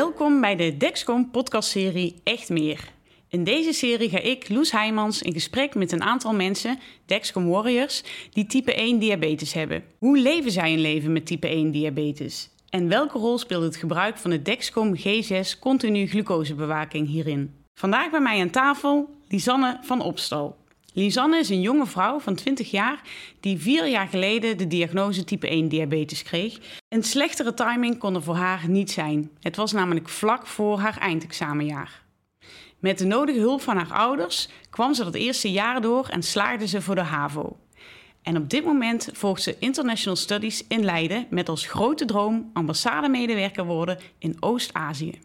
Welkom bij de Dexcom podcastserie Echt Meer. In deze serie ga ik, Loes Heijmans, in gesprek met een aantal mensen, Dexcom Warriors, die type 1 diabetes hebben. Hoe leven zij een leven met type 1 diabetes? En welke rol speelt het gebruik van de Dexcom G6 continu glucosebewaking hierin? Vandaag bij mij aan tafel Lisanne van Opstal. Lisanne is een jonge vrouw van 20 jaar die vier jaar geleden de diagnose type 1 diabetes kreeg. Een slechtere timing kon er voor haar niet zijn. Het was namelijk vlak voor haar eindexamenjaar. Met de nodige hulp van haar ouders kwam ze dat eerste jaar door en slaagde ze voor de HAVO. En op dit moment volgt ze International Studies in Leiden met als grote droom ambassademedewerker worden in Oost-Azië.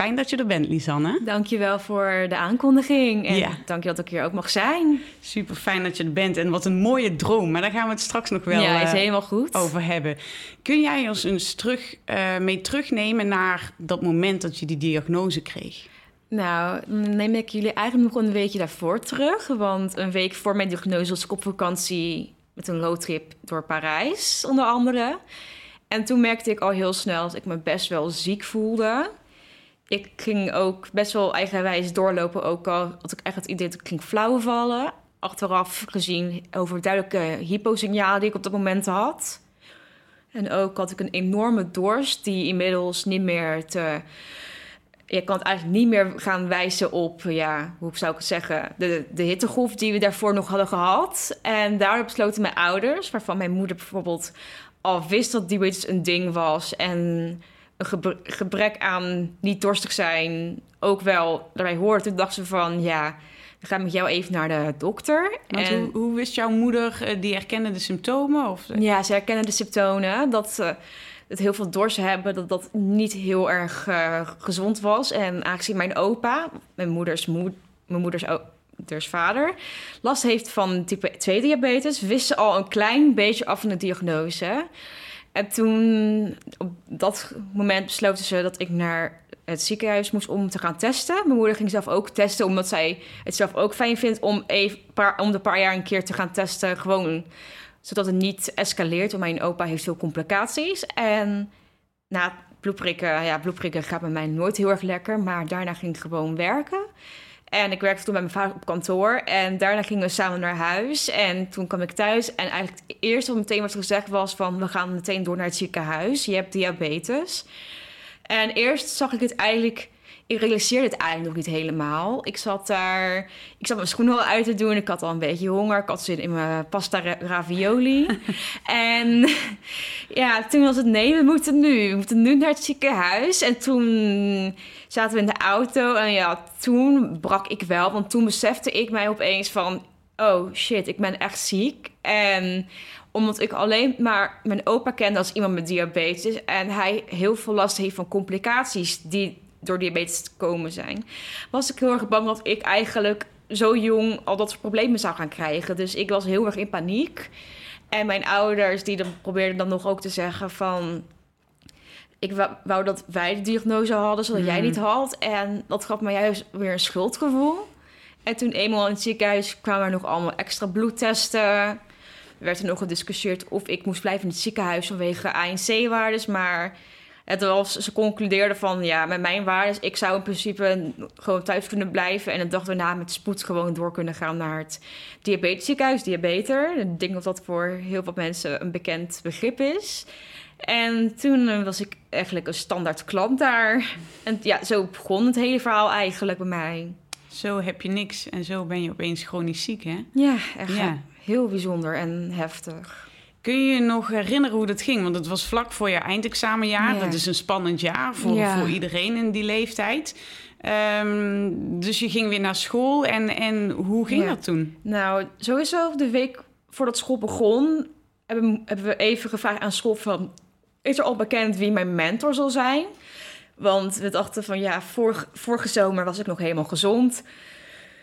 Fijn dat je er bent, Lisanne. Dankjewel voor de aankondiging en Ja. dank je dat ik hier ook mag zijn. Super fijn dat je er bent en wat een mooie droom. Maar daar gaan we het straks nog wel ja, is eh, helemaal goed. over hebben. Kun jij ons eens terug, eh, mee terugnemen naar dat moment dat je die diagnose kreeg? Nou, dan neem ik jullie eigenlijk nog een weekje daarvoor terug. Want een week voor mijn diagnose was ik op vakantie met een roadtrip door Parijs, onder andere. En toen merkte ik al heel snel dat ik me best wel ziek voelde. Ik ging ook best wel eigenwijs doorlopen, ook al had ik echt het idee dat ik ging flauwvallen. Achteraf gezien overduidelijke hyposignalen die ik op dat moment had. En ook had ik een enorme dorst die inmiddels niet meer te... Je kan het eigenlijk niet meer gaan wijzen op, ja, hoe zou ik het zeggen, de, de hittegolf die we daarvoor nog hadden gehad. En daardoor besloten mijn ouders, waarvan mijn moeder bijvoorbeeld al wist dat diabetes een ding was en een gebre- gebrek aan niet dorstig zijn ook wel daarbij hoort. Toen dacht ze van, ja, we gaan met jou even naar de dokter. Want En- hoe, hoe wist jouw moeder, eh, die herkende de symptomen? Of, ja, ze herkennen de symptomen. Dat ze het heel veel dorst hebben, dat dat niet heel erg eh, gezond was. En aangezien mijn opa, mijn moeders, moed, mijn moeders vader, last heeft van type 2 diabetes, wist ze al een klein beetje af van de diagnose. En toen, op dat moment besloten ze dat ik naar het ziekenhuis moest om te gaan testen. Mijn moeder ging zelf ook testen, omdat zij het zelf ook fijn vindt om, even paar, om de paar jaar een keer te gaan testen. Gewoon zodat het niet escaleert. Want mijn opa heeft veel complicaties. En na bloedprikken, ja, bloedprikken gaat bij mij nooit heel erg lekker. Maar daarna ging ik gewoon werken. En ik werkte toen bij mijn vader op kantoor. En daarna gingen we samen naar huis. En toen kwam ik thuis. En eigenlijk het eerste wat meteen werd gezegd was van... we gaan meteen door naar het ziekenhuis. Je hebt diabetes. En eerst zag ik het eigenlijk... Ik realiseerde het eigenlijk nog niet helemaal. Ik zat daar... Ik zat mijn schoenen al uit te doen. Ik had al een beetje honger. Ik had zin in mijn pasta ra- ravioli. en ja, toen was het nee, we moeten nu. We moeten nu naar het ziekenhuis. En toen zaten we in de auto. En ja, toen brak ik wel. Want toen besefte ik mij opeens van... Oh shit, ik ben echt ziek. En omdat ik alleen maar mijn opa kende als iemand met diabetes... en hij heel veel last heeft van complicaties... die door diabetes te komen zijn... was ik heel erg bang dat ik eigenlijk zo jong al dat soort problemen zou gaan krijgen. Dus ik was heel erg in paniek. En mijn ouders die dan probeerden dan nog ook te zeggen van... Ik wou, wou dat wij de diagnose hadden, zodat jij Mhm. niet had. En dat gaf me juist weer een schuldgevoel. En toen eenmaal in het ziekenhuis kwamen er nog allemaal extra bloedtesten. Er werd er nog gediscussieerd of ik moest blijven in het ziekenhuis vanwege ANC-waardes. Maar het was, ze concludeerden van ja, met mijn waardes, ik zou in principe gewoon thuis kunnen blijven. En de dag daarna met spoed gewoon door kunnen gaan naar het diabetesziekenhuis, diabeter. Ik denk dat dat voor heel veel mensen een bekend begrip is. En toen eh, was ik eigenlijk een standaard klant daar. En ja, zo begon het hele verhaal eigenlijk bij mij. Zo heb je niks en zo ben je opeens chronisch ziek, hè? Ja, echt Ja. heel bijzonder en heftig. Kun je je nog herinneren hoe dat ging? Want het was vlak voor je eindexamenjaar. Ja. Dat is een spannend jaar voor, Ja. voor iedereen in die leeftijd. Ehm, dus je ging weer naar school. En, en hoe ging Ja. dat toen? Nou, sowieso de week voordat school begon... hebben, hebben we even gevraagd aan school van... is er al bekend wie mijn mentor zal zijn? Want we dachten van ja, vorig, vorige zomer was ik nog helemaal gezond.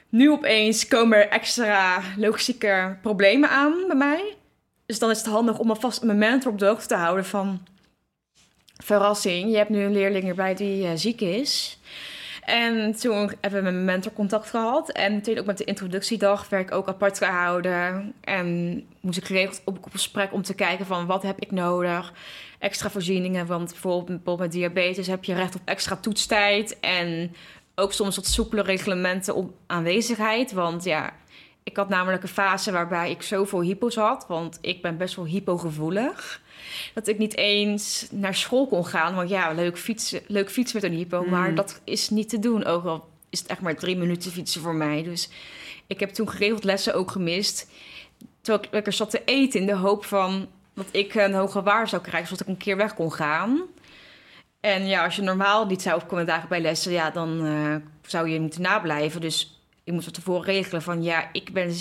Nu opeens komen er extra logistieke problemen aan bij mij. Dus dan is het handig om alvast mijn mentor op de hoogte te houden van... verrassing, je hebt nu een leerling erbij die eh, ziek is. En toen hebben we met mijn mentor contact gehad. En meteen ook met de introductiedag werd ik ook apart gehouden. En moest ik geregeld op, op gesprek om te kijken van wat heb ik nodig. Extra voorzieningen, want bijvoorbeeld, bijvoorbeeld met diabetes heb je recht op extra toetstijd. En ook soms wat soepele reglementen op aanwezigheid. Want ja, ik had namelijk een fase waarbij ik zoveel hypo's had. Want ik ben best wel hypogevoelig. Dat ik niet eens naar school kon gaan. Want ja, leuk fietsen, leuk fietsen met een hypo. Mm. Maar dat is niet te doen. Ook al is het echt maar drie minuten fietsen voor mij. Dus ik heb toen geregeld lessen ook gemist. Terwijl ik lekker zat te eten in de hoop van dat ik een hoge waar zou krijgen. Zodat ik een keer weg kon gaan. En ja, als je normaal niet zou opkomen dagen bij lessen, ja, dan eh, zou je moeten nablijven. Dus ik moest van tevoren regelen van ja, ik ben,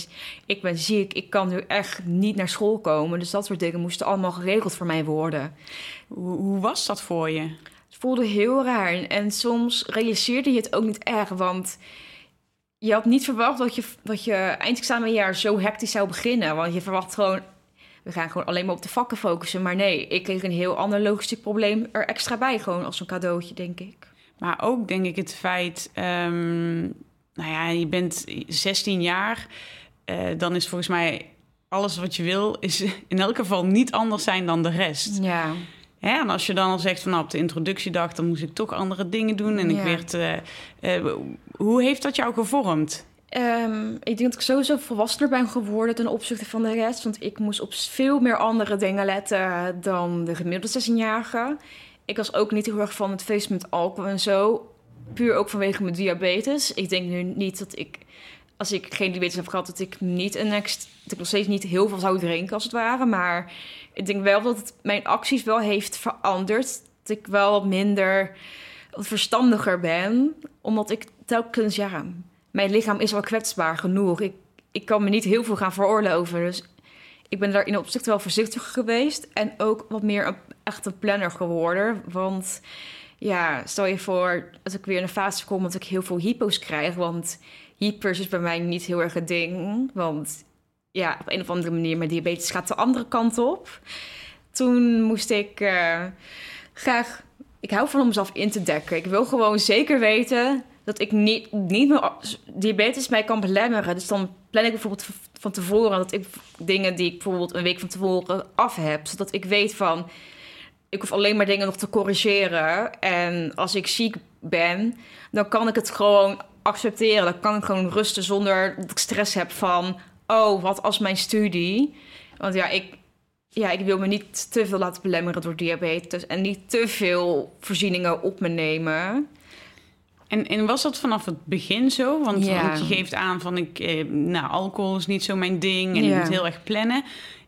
ik ben ziek, ik kan nu echt niet naar school komen. Dus dat soort dingen moesten allemaal geregeld voor mij worden. Hoe, hoe was dat voor je? Het voelde heel raar. En soms realiseerde je het ook niet erg, want je had niet verwacht dat je, dat je eindexamenjaar zo hectisch zou beginnen. Want je verwacht gewoon, we gaan gewoon alleen maar op de vakken focussen. Maar nee, ik kreeg een heel ander logistiek probleem er extra bij, gewoon als een cadeautje, denk ik. Maar ook denk ik het feit, ehm, nou ja, je bent 16 jaar, eh, dan is volgens mij alles wat je wil, is in elk geval niet anders zijn dan de rest. Ja. Hè? En als je dan al zegt van nou, op de introductiedag, dan moest ik toch andere dingen doen. En ik werd. eh, eh, hoe heeft dat jou gevormd? Ehm, ik denk dat ik sowieso volwassener ben geworden ten opzichte van de rest. Want ik moest op veel meer andere dingen letten dan de gemiddelde 16-jarige. Ik was ook niet heel erg van het feest met alcohol en zo. Puur ook vanwege mijn diabetes. Ik denk nu niet dat ik, als ik geen diabetes heb gehad, dat ik niet een next, dat ik nog steeds niet heel veel zou drinken als het ware. Maar ik denk wel dat het mijn acties wel heeft veranderd. Dat ik wel wat minder verstandiger ben. Omdat ik telkens, ja, mijn lichaam is wel kwetsbaar genoeg. Ik, ik kan me niet heel veel gaan veroorloven. Dus ik ben daar in opzicht wel voorzichtig geweest. En ook wat meer een, echt een planner geworden. Want ja, stel je voor als ik weer in een fase kom dat ik heel veel hypo's krijg. Want hypers is bij mij niet heel erg een ding. Want ja, op een of andere manier, mijn diabetes gaat de andere kant op. Toen moest ik eh, graag... Ik hou van om mezelf in te dekken. Ik wil gewoon zeker weten dat ik niet, niet meer diabetes mij kan belemmeren. Dus dan plan ik bijvoorbeeld van tevoren dat ik dingen die ik bijvoorbeeld een week van tevoren af heb. Zodat ik weet van, ik hoef alleen maar dingen nog te corrigeren. En als ik ziek ben, dan kan ik het gewoon accepteren. Dan kan ik gewoon rusten zonder dat ik stress heb van, oh, wat als mijn studie? Want ja, ik, ja, ik wil me niet te veel laten belemmeren door diabetes en niet te veel voorzieningen op me nemen. En, en was dat vanaf het begin zo? Want, Ja. want je geeft aan van ik, eh, nou, alcohol is niet zo mijn ding en je Ja. moet heel erg plannen.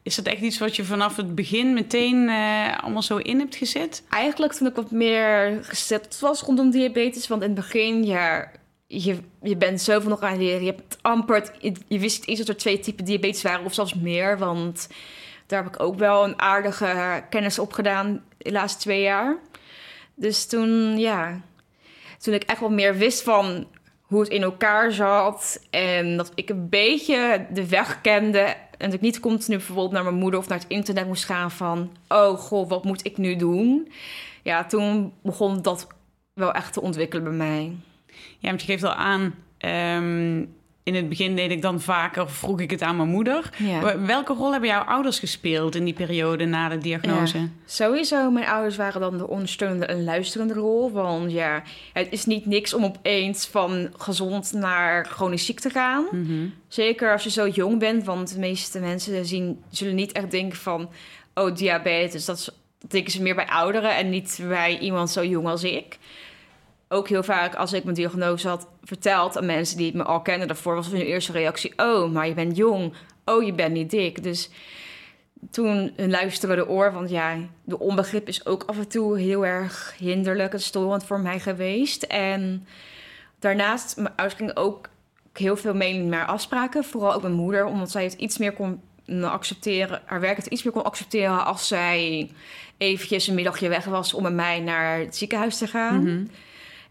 Is dat echt iets wat je vanaf het begin meteen eh, allemaal zo in hebt gezet? Eigenlijk toen ik wat meer gezet was rondom diabetes. Want in het begin, ja, je, je bent zoveel nog aan het leren. Je hebt amper, je, wist niet eens dat er twee typen diabetes waren of zelfs meer. Want daar heb ik ook wel een aardige kennis op gedaan de laatste twee jaar. Dus toen, ja, toen ik echt wel meer wist van hoe het in elkaar zat. En dat ik een beetje de weg kende. En dat ik niet continu bijvoorbeeld naar mijn moeder of naar het internet moest gaan van... oh, goh, wat moet ik nu doen? Ja, toen begon dat wel echt te ontwikkelen bij mij. Ja, want je geeft al aan, ehm, in het begin deed ik dan vaker, vroeg ik het aan mijn moeder. Ja. Welke rol hebben jouw ouders gespeeld in die periode na de diagnose? Ja. Sowieso, mijn ouders waren dan de ondersteunende en luisterende rol. Want ja, het is niet niks om opeens van gezond naar chronisch ziek te gaan. Mhm. Zeker als je zo jong bent, want de meeste mensen zien, zullen niet echt denken van... oh, diabetes, dat, is, dat denken ze meer bij ouderen en niet bij iemand zo jong als ik. Ook heel vaak als ik mijn diagnose had verteld aan mensen die me al kenden daarvoor... was hun eerste reactie, oh, maar je bent jong. Oh, je bent niet dik. Dus toen een luisterende oor, want ja, de onbegrip is ook af en toe heel erg hinderlijk en storend voor mij geweest. En daarnaast, mijn ouders ook heel veel mee naar afspraken. Vooral ook mijn moeder, omdat zij het iets meer kon accepteren, haar werk het iets meer kon accepteren als zij eventjes een middagje weg was om met mij naar het ziekenhuis te gaan. Mhm.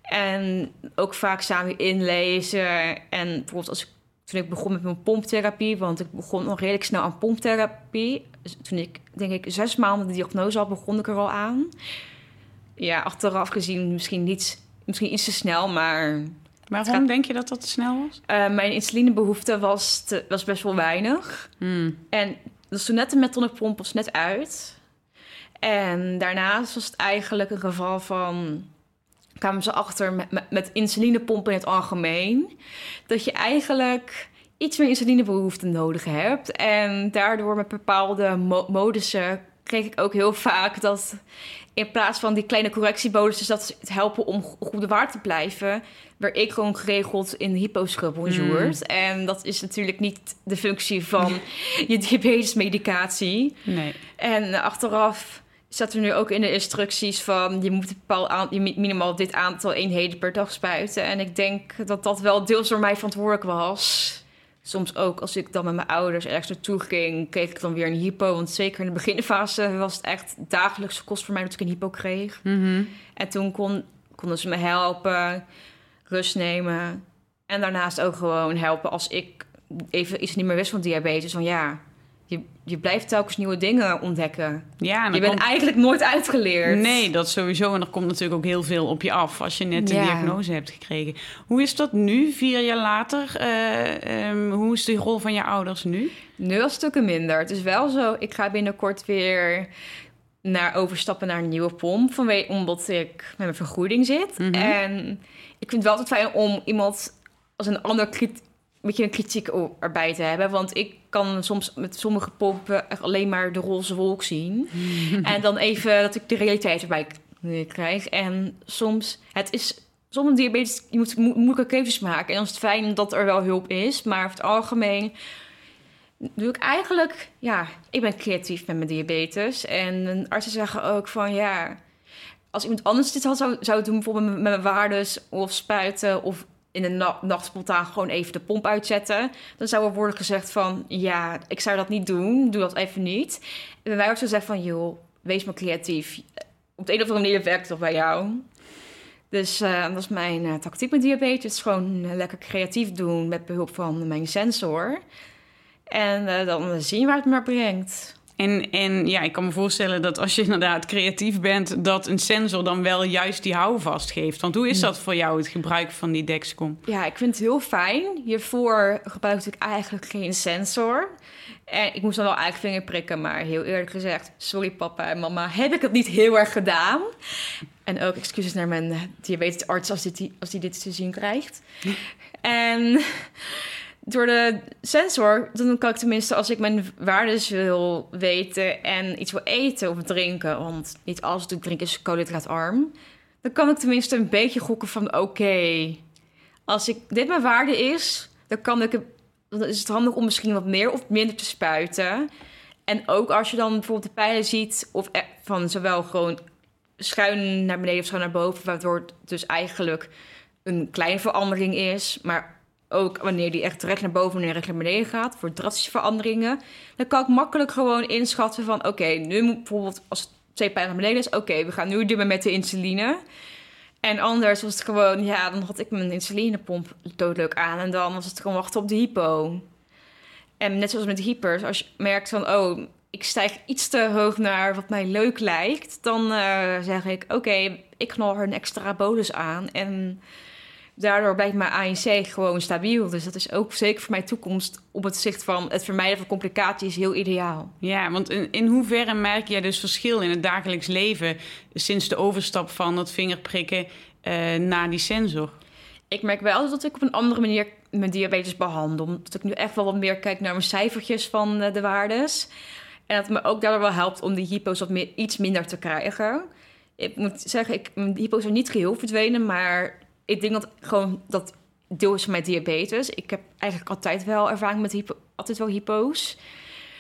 En ook vaak samen inlezen. En bijvoorbeeld als ik, toen ik begon met mijn pomptherapie, want ik begon nog redelijk snel aan pomptherapie. Dus toen ik, denk ik, zes maanden de diagnose had, begon ik er al aan. Ja, achteraf gezien misschien niet misschien iets te snel, maar Waarom gaat- denk je dat dat te snel was? eh, mijn insulinebehoefte was, te- was best wel weinig. Hmm. En dus toen net de metonic-pomp was net uit. En daarnaast was het eigenlijk een geval van... kwamen ze achter met, met, insulinepompen in het algemeen... dat je eigenlijk iets meer insulinebehoefte nodig hebt. En daardoor met bepaalde mo modussen kreeg ik ook heel vaak dat... in plaats van die kleine correctiebonussen dat het helpen om go- goede waard te blijven... werd ik gewoon geregeld in hypo's gebonjourd. En dat is natuurlijk niet de functie van je diabetesmedicatie. Nee. En achteraf staat er nu ook in de instructies van... je moet aan, je minimaal dit aantal eenheden per dag spuiten. En ik denk dat dat wel deels door mij verantwoordelijk was. Soms ook als ik dan met mijn ouders ergens naartoe ging... kreeg ik dan weer een hypo. Want zeker in de beginfase was het echt dagelijkse kost voor mij... dat ik een hypo kreeg. Mhm. En toen kon, konden ze me helpen, rust nemen. En daarnaast ook gewoon helpen als ik even iets niet meer wist van diabetes. Van ja, je, je blijft telkens nieuwe dingen ontdekken. Ja, en Je bent komt- eigenlijk nooit uitgeleerd. Nee, dat sowieso. En er komt natuurlijk ook heel veel op je af als je net de Ja. diagnose hebt gekregen. Hoe is dat nu, vier jaar later? Eh, ehm, hoe is de rol van je ouders nu? Nu al stukken minder. Het is wel zo, ik ga binnenkort weer naar overstappen naar een nieuwe pomp. Vanwege, omdat ik met mijn vergoeding zit. Mhm. En ik vind het wel altijd fijn om iemand als een ander een beetje een kritiek erbij te hebben. Want ik kan soms met sommige pompen echt alleen maar de roze wolk zien. en dan even dat ik de realiteit erbij k- krijg. En soms, het is zonder diabetes, je moet mo- moeilijke keuzes maken. En dan is het fijn dat er wel hulp is. Maar over het algemeen doe ik eigenlijk, ja, ik ben creatief met mijn diabetes. En artsen zeggen ook van, ja, als iemand anders dit had, zou, zou doen, bijvoorbeeld met, met mijn waardes of spuiten of in de na nacht spontaan gewoon even de pomp uitzetten, dan zou er worden gezegd van, ja, ik zou dat niet doen, doe dat even niet. En bij mij wordt gezegd van, joh, wees maar creatief. Op de een of andere manier werkt dat bij jou. Dus eh, dat is mijn eh, tactiek met diabetes. Gewoon eh, lekker creatief doen met behulp van mijn sensor. En dan zien waar het me brengt. En, en ja, ik kan me voorstellen dat als je inderdaad creatief bent, dat een sensor dan wel juist die houvast geeft. Want hoe is dat voor jou, het gebruik van die Dexcom? Ja, ik vind het heel fijn. Hiervoor gebruikte ik eigenlijk geen sensor. En ik moest dan wel eigen vinger prikken, maar heel eerlijk gezegd... sorry papa en mama, heb ik het niet heel erg gedaan. En ook excuses naar mijn diabetesarts als, dit, als die dit te zien krijgt. En door de sensor, dan kan ik tenminste als ik mijn waardes wil weten... en iets wil eten of drinken, want niet alles wat ik drink is koolhydraatarm... dan kan ik tenminste een beetje gokken van oké als ik dit mijn waarde is, dan kan ik dan is het handig om misschien wat meer of minder te spuiten. En ook als je dan bijvoorbeeld de pijlen ziet, of e- van zowel gewoon schuin naar beneden of schuin naar boven, waardoor het dus eigenlijk een kleine verandering is, maar ook wanneer die echt recht naar boven en recht naar beneden gaat, voor drastische veranderingen, dan kan ik makkelijk gewoon inschatten van, oké, nu moet bijvoorbeeld als het twee pijlen naar beneden is, oké, we gaan nu dimmen met de insuline. En anders was het gewoon, ja, dan had ik mijn insulinepomp doodleuk aan. En dan was het gewoon wachten op de hypo. En net zoals met hypers, als je merkt van, oh, ik stijg iets te hoog naar wat mij leuk lijkt, dan eh, zeg ik, oké, ik knal er een extra bolus aan. En daardoor blijft mijn ANC gewoon stabiel. Dus dat is ook zeker voor mijn toekomst op het zicht van het vermijden van complicaties heel ideaal. Ja, want in, in hoeverre merk jij dus verschil in het dagelijks leven sinds de overstap van dat vingerprikken eh, naar die sensor? Ik merk wel dat ik op een andere manier mijn diabetes behandel. Dat ik nu echt wel wat meer kijk naar mijn cijfertjes van eh, de waardes. En dat het me ook daardoor wel helpt om die hypo's wat meer, iets minder te krijgen. Ik moet zeggen, ik, mijn hypo's zijn niet geheel verdwenen, maar ik denk dat gewoon dat deel is van mijn diabetes. Ik heb eigenlijk altijd wel ervaring met hypo, altijd wel hypo's.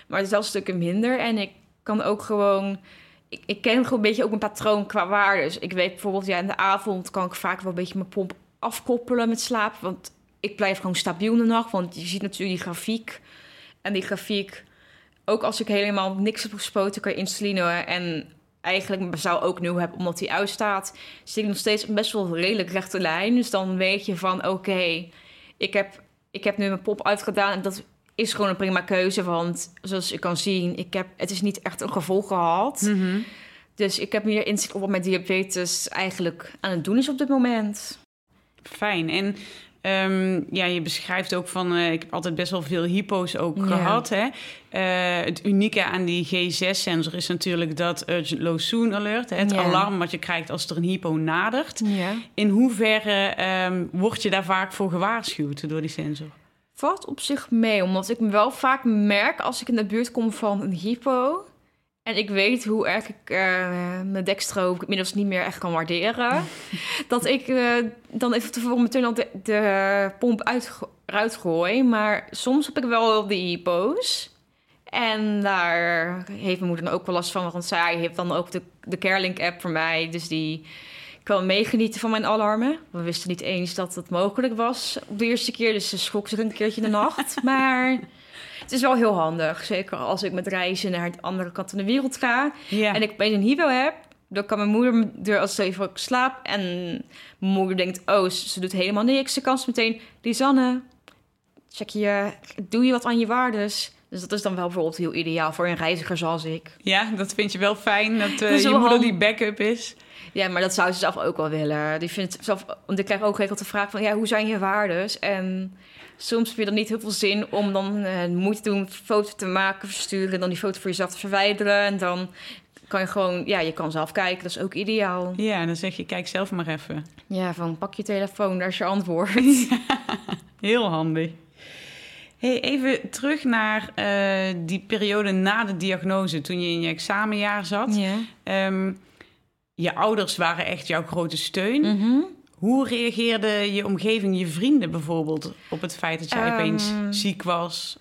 Maar het is wel stukken minder. En ik kan ook gewoon... Ik, ik ken gewoon een beetje ook een patroon qua waardes. Ik weet bijvoorbeeld, ja, in de avond kan ik vaak wel een beetje mijn pomp afkoppelen met slaap. Want ik blijf gewoon stabiel de nacht. Want je ziet natuurlijk die grafiek. En die grafiek, ook als ik helemaal niks heb gespoten qua insuline... en eigenlijk zou ook nu hebben omdat die uitstaat... zit ik nog steeds best wel redelijk rechte lijn. Dus dan weet je van, oké, ik, heb, ik heb nu mijn pop uitgedaan... en dat is gewoon een prima keuze. Want zoals je kan zien, ik heb, het is niet echt een gevolg gehad... Dus ik heb meer inzicht op wat mijn diabetes eigenlijk aan het doen is op dit moment. Fijn. En ehm, ja, je beschrijft ook van, eh, ik heb altijd best wel veel hypo's ook Ja. gehad. Hè? Eh, het unieke aan die G6-sensor is natuurlijk dat Urgent Low Soon Alert, hè, het Ja. alarm wat je krijgt als er een hypo nadert. Ja. In hoeverre ehm, word je daar vaak voor gewaarschuwd door die sensor? Valt op zich mee, omdat ik me wel vaak merk als ik in de buurt kom van een hypo. En ik weet hoe erg ik eh, mijn dekstroop inmiddels niet meer echt kan waarderen. dat ik eh, dan even tevoren meteen al de, de pomp uit, eruit gooi. Maar soms heb ik wel die hypo's. En daar heeft mijn moeder dan ook wel last van. Want zij heeft dan ook de, de Carelink-app voor mij. Dus die kan meegenieten van mijn alarmen. We wisten niet eens dat het mogelijk was op de eerste keer. Dus ze schrok zich een keertje in de nacht. maar het is wel heel handig. Zeker als ik met reizen naar de andere kant van de wereld ga. Ja. En ik opeens een hypo heb. Dan kan mijn moeder er als even ik slaap. En mijn moeder denkt, oh, ze, doet helemaal niks. Ze kan ze meteen, Lisanne, check je, doe je wat aan je waardes? Dus dat is dan wel bijvoorbeeld heel ideaal voor een reiziger zoals ik. ja, dat vind je wel fijn dat, eh, Dat je moeder die backup is. Ja, maar dat zou ze zelf ook wel willen. Die vindt zelf, want ik krijg ook heel de vraag van, ja, hoe zijn je waardes? En soms heb je dan niet heel veel zin om dan eh, moeite te doen, een foto te maken, versturen, en dan die foto voor jezelf te verwijderen. En dan kan je gewoon, ja, je kan zelf kijken. Dat is ook ideaal. Ja, dan zeg je, kijk zelf maar even. Ja, van pak je telefoon, daar is je antwoord. Heel handig. Hey, even terug naar eh, die periode na de diagnose, toen je in je examenjaar zat. Ja. Ehm, je ouders waren echt jouw grote steun. Mhm. Hoe reageerde je omgeving, je vrienden bijvoorbeeld, op het feit dat jij Ehm. opeens ziek was?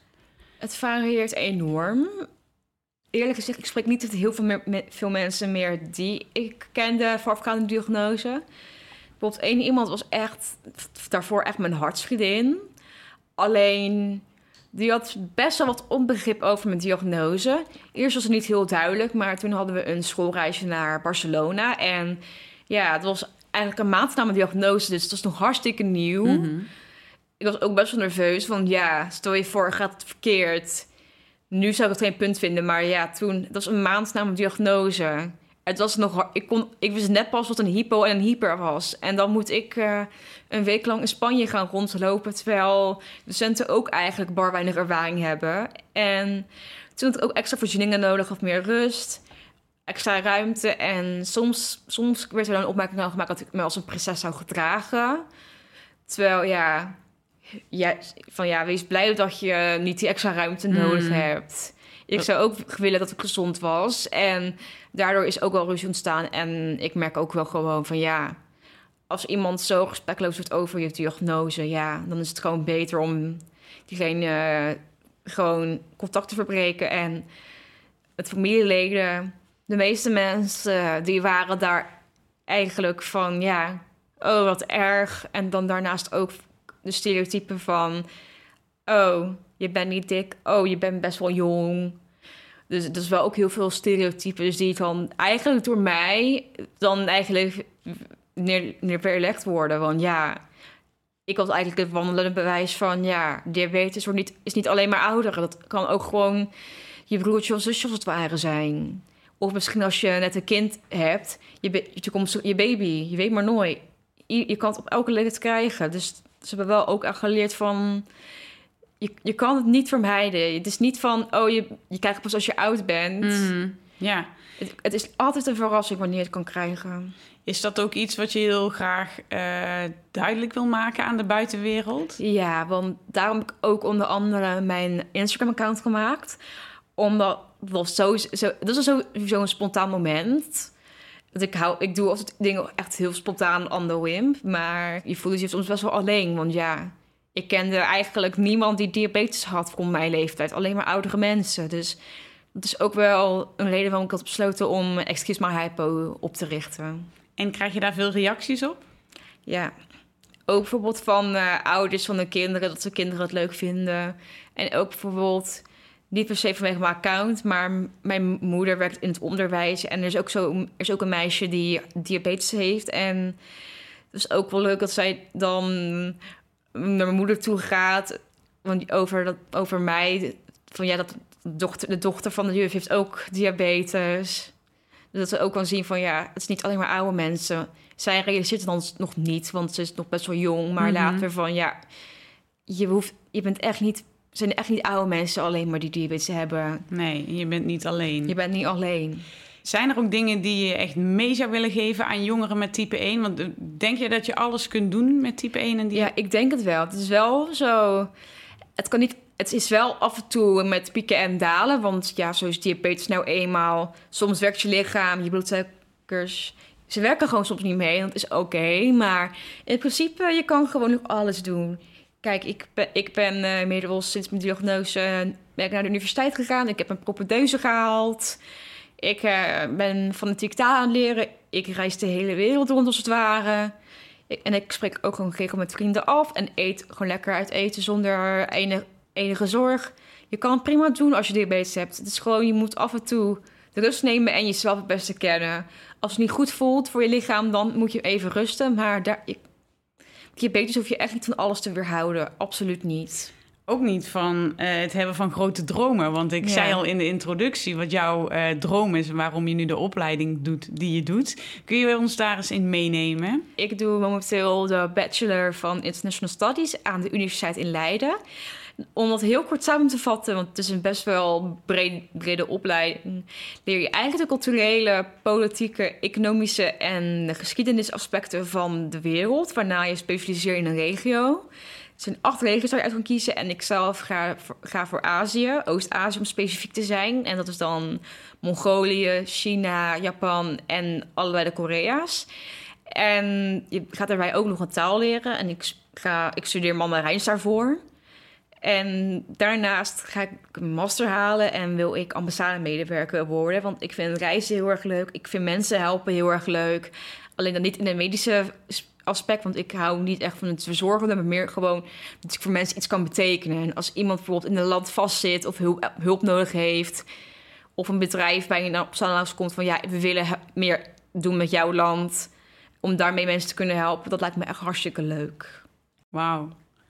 Het varieert enorm. Eerlijk gezegd, ik spreek niet met heel veel, meer, met veel mensen meer die ik kende voorafgaande diagnose. Bijvoorbeeld één iemand was echt daarvoor echt mijn hartsvriendin. Alleen die had best wel wat onbegrip over mijn diagnose. Eerst was het niet heel duidelijk, maar toen hadden we een schoolreisje naar Barcelona. En ja, het was eigenlijk een maand na mijn diagnose, dus het was nog hartstikke nieuw Mhm. ik was ook best wel nerveus. Want ja, stel je voor, gaat het verkeerd. Nu zou ik het geen punt vinden. Maar ja, toen, dat was een maand na mijn diagnose. Het was nog, ik, kon, ik wist net pas wat een hypo en een hyper was. En dan moet ik eh, een week lang in Spanje gaan rondlopen. Terwijl docenten ook eigenlijk bar weinig ervaring hebben. En toen had ik ook extra voorzieningen nodig of meer rust. Extra ruimte. En soms, soms werd er dan een opmerking aan gemaakt dat ik me als een prinses zou gedragen. Terwijl ja, ja, van ja, wees blij dat je niet die extra ruimte nodig Mm. hebt. Ik zou ook willen dat ik gezond was. En daardoor is ook wel ruzie ontstaan. En ik merk ook wel gewoon van ja, als iemand zo respectloos wordt over je diagnose, ja, dan is het gewoon beter om diegene eh, gewoon contact te verbreken. En het familieleden, de meeste mensen eh, die waren daar eigenlijk van ja, oh wat erg. En dan daarnaast ook de stereotypen van oh, je bent niet dik, oh, je bent best wel jong. Dus dat is wel ook heel veel stereotypen dus die dan eigenlijk door mij dan eigenlijk neer, neergelegd worden. Want ja, ik was eigenlijk het wandelende bewijs van ja, diabetes wordt niet, is niet alleen maar ouderen. Dat kan ook gewoon je broertje of zusje als het ware zijn. Of misschien als je net een kind hebt, je, be- je, komt, je baby, je weet maar nooit. Je, je kan het op elke leeftijd krijgen. Dus ze hebben wel ook geleerd van... Je, je kan het niet vermijden. Het is niet van, oh, je, je krijgt het pas als je oud bent. Mhm. Ja. Het, het is altijd een verrassing wanneer je het kan krijgen. Is dat ook iets wat je heel graag eh, duidelijk wil maken aan de buitenwereld? Ja, want daarom heb ik ook onder andere mijn Instagram-account gemaakt. Omdat dat was zo, zo, dat is sowieso een spontaan moment. Dat ik, hou, ik doe altijd dingen echt heel spontaan on the whim. Maar je voelt je soms best wel alleen. Want ja, ik kende eigenlijk niemand die diabetes had voor mijn leeftijd. Alleen maar oudere mensen. Dus dat is ook wel een reden waarom ik had besloten om Excuse My Hypo op te richten. En krijg je daar veel reacties op? Ja, ook bijvoorbeeld van eh, ouders van de kinderen, dat de kinderen het leuk vinden. En ook bijvoorbeeld, niet per se vanwege mijn account, maar mijn moeder werkt in het onderwijs. En er is ook, zo, er is ook een meisje die diabetes heeft. En het is ook wel leuk dat zij dan naar mijn moeder toe gaat. Want over, dat, over mij, van ja, dat dochter, de dochter van de juf heeft ook diabetes. Dus dat ze ook kan zien van ja, het is niet alleen maar oude mensen. Zij realiseert het dan nog niet, want ze is nog best wel jong. Maar Mhm. later van ja, je, hoeft, je bent echt niet, zijn echt niet oude mensen alleen maar die diabetes hebben. Nee, je bent niet alleen. Je bent niet alleen. Zijn er ook dingen die je echt mee zou willen geven aan jongeren met type 1? Want eh, denk je dat je alles kunt doen met type 1 en die? Ja, ik denk het wel. Het is wel zo. Het kan niet. Het is wel af en toe met pieken en dalen. Want ja, zo is diabetes nou eenmaal. Soms werkt je lichaam, je bloedsuikers. Ze werken gewoon soms niet mee. En dat is oké. maar in principe, je kan gewoon nog alles doen. Kijk, ik ben, ik ben eh, sinds mijn diagnose eh, ben ik naar de universiteit gegaan. Ik heb een propedeuse gehaald. Ik eh, ben fanatiek taal aan het leren. Ik reis de hele wereld rond als het ware. Ik- en ik spreek ook gewoon regel met vrienden af en eet gewoon lekker uit eten zonder enige, zorg. Je kan het prima doen als je diabetes hebt. Het is gewoon, je moet af en toe de rust nemen en jezelf het beste kennen. Als het niet goed voelt voor je lichaam, dan moet je even rusten. Maar daar, diabetes hoef je echt niet van alles te weerhouden. Absoluut niet. Ook niet van eh, het hebben van grote dromen. Want ik Ja. zei al in de introductie wat jouw eh, droom is... en waarom je nu de opleiding doet die je doet. Kun je ons daar eens in meenemen? Ik doe momenteel de Bachelor van International Studies aan de Universiteit in Leiden. Om dat heel kort samen te vatten, want het is een best wel brede opleiding, leer je eigenlijk de culturele, politieke, economische en geschiedenisaspecten van de wereld, waarna je specialiseert in een regio. Er zijn acht regio's waar je uit kan kiezen en ik zelf ga, ga voor Azië, Oost-Azië om specifiek te zijn. En dat is dan Mongolië, China, Japan en allebei de Korea's. En je gaat daarbij ook nog een taal leren. En ik, ga, ik studeer Mandarijns daarvoor. En daarnaast ga ik een master halen en wil ik ambassademedewerker worden. Want ik vind reizen heel erg leuk. Ik vind mensen helpen heel erg leuk. Alleen dan niet in het medische aspect, want ik hou niet echt van het verzorgende, maar meer gewoon dat ik voor mensen iets kan betekenen. En als iemand bijvoorbeeld in een land vastzit of hulp, nodig heeft, of een bedrijf bij je dan op langs komt van ja, we willen meer doen met jouw land, om daarmee mensen te kunnen helpen, dat lijkt me echt hartstikke leuk. Wauw,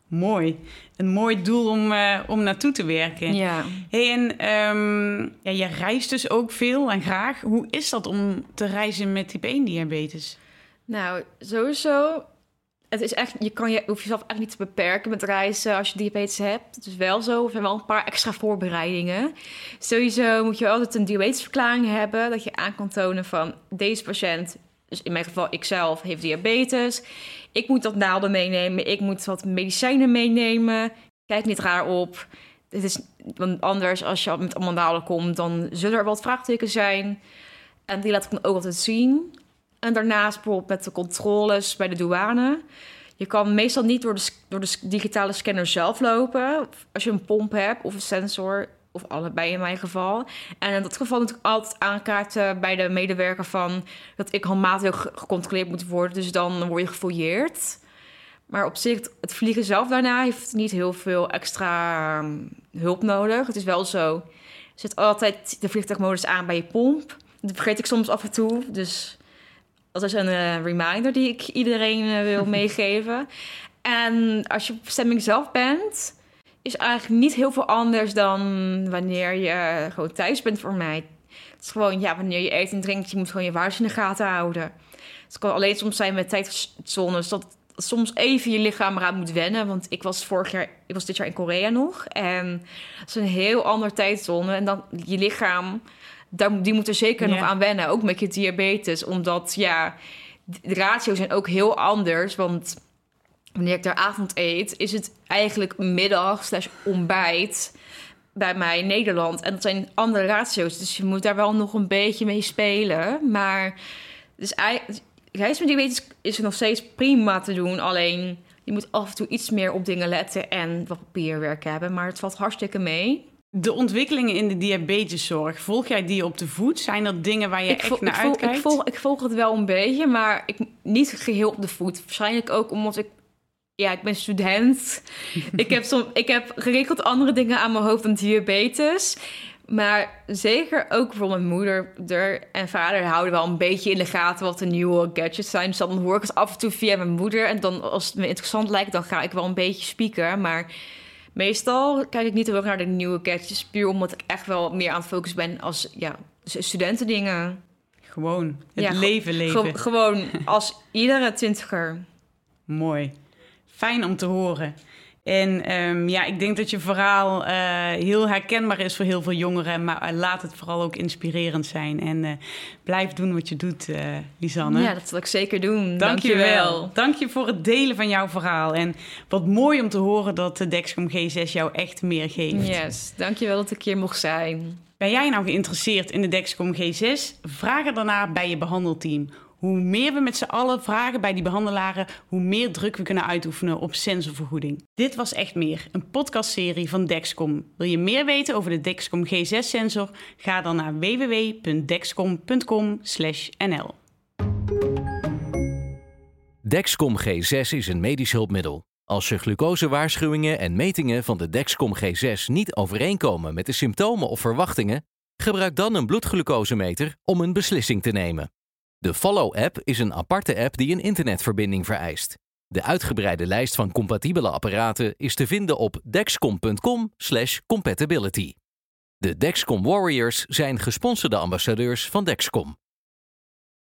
mooi. Een mooi doel om, eh, om naartoe te werken. Ja. Hey, en ehm, ja, je reist dus ook veel en graag. Hoe is dat om te reizen met type 1 diabetes? Nou, sowieso. Het is echt, je kan je, hoef jezelf echt niet te beperken met reizen als je diabetes hebt. Het is wel zo. Er zijn wel een paar extra voorbereidingen. Sowieso moet je altijd een diabetesverklaring hebben. Dat je aan kan tonen van deze patiënt, dus in mijn geval ikzelf, heeft diabetes. Ik moet dat naalden meenemen. Ik moet wat medicijnen meenemen. Kijk niet raar op. Dit is, anders, als je met allemaal naalden komt, dan zullen er wat vraagtekens zijn. En die laat ik dan ook altijd zien. En daarnaast bijvoorbeeld met de controles bij de douane. Je kan meestal niet door de, door de digitale scanner zelf lopen. Als je een pomp hebt of een sensor, of allebei in mijn geval. En in dat geval moet ik altijd aankaarten bij de medewerker van... dat ik handmatig ge- gecontroleerd moet worden. Dus dan word je gefouilleerd. Maar op zich, het vliegen zelf daarna heeft niet heel veel extra ehm, hulp nodig. Het is wel zo, zit altijd de vliegtuigmodus aan bij je pomp. Dat vergeet ik soms af en toe, dus... Dat is een eh, reminder die ik iedereen eh, wil meegeven. En als je op bestemming zelf bent, is eigenlijk niet heel veel anders dan wanneer je gewoon thuis bent voor mij. Het is gewoon, ja, wanneer je eet en drinkt, je moet gewoon je in de gaten houden. Het kan alleen soms zijn met tijdzones dat soms even je lichaam eraan moet wennen. Want ik was vorig jaar, ik was dit jaar in Korea nog. En het is een heel ander tijdzone. En dan je lichaam, daar, die moet er zeker nog aan wennen. Ook met je diabetes. Omdat, ja, de ratio's zijn ook heel anders. Want wanneer ik daar avond eet, is het eigenlijk middag slash ontbijt bij mij in Nederland. En dat zijn andere ratio's. Dus je moet daar wel nog een beetje mee spelen. Maar dus diabetes is er nog steeds prima te doen. Alleen je moet af en toe iets meer op dingen letten en wat papierwerk hebben. Maar het valt hartstikke mee. De ontwikkelingen in de diabeteszorg, volg jij die op de voet? Zijn dat dingen waar je echt naar ik, volg, uitkijkt? ik, volg, ik volg het wel een beetje, maar ik, niet geheel op de voet. Waarschijnlijk ook omdat ik... Ja, ik ben student. ik, heb som, ik heb geregeld andere dingen aan mijn hoofd dan diabetes. Maar zeker ook voor mijn moeder er en vader houden wel een beetje in de gaten wat de nieuwe gadgets zijn. Dus dan hoor ik het af en toe via mijn moeder. En dan als het me interessant lijkt, dan ga ik wel een beetje spieken. Maar meestal kijk ik niet heel erg naar de nieuwe gadgets. Puur omdat ik echt wel meer aan het focussen ben als ja, studentendingen. Gewoon het Ja, leven leven. Ge- gewoon als iedere twintiger. Mooi. Fijn om te horen. En ehm, ja, ik denk dat je verhaal eh, heel herkenbaar is voor heel veel jongeren. Maar eh, laat het vooral ook inspirerend zijn. En eh, blijf doen wat je doet, Lisanne. Ja, dat zal ik zeker doen. Dank je wel. Dankjewel. Dank je voor het delen van jouw verhaal. En wat mooi om te horen dat de Dexcom G6 jou echt meer geeft. Yes, dankjewel dat ik hier mocht zijn. Ben jij nou geïnteresseerd in de Dexcom G6? Vraag er daarna bij je behandelteam. Hoe meer we met z'n allen vragen bij die behandelaren, hoe meer druk we kunnen uitoefenen op sensorvergoeding. Dit was echt meer, een podcastserie van Dexcom. Wil je meer weten over de Dexcom G6-sensor? Ga dan naar www.dexcom.com/nl. Dexcom G6 is een medisch hulpmiddel. Als je glucosewaarschuwingen en metingen van de Dexcom G6 niet overeenkomen met de symptomen of verwachtingen, gebruik dan een bloedglucosemeter om een beslissing te nemen. De Follow-app is een aparte app die een internetverbinding vereist. De uitgebreide lijst van compatibele apparaten is te vinden op dexcom.com/compatibility. De Dexcom Warriors zijn gesponsorde ambassadeurs van Dexcom.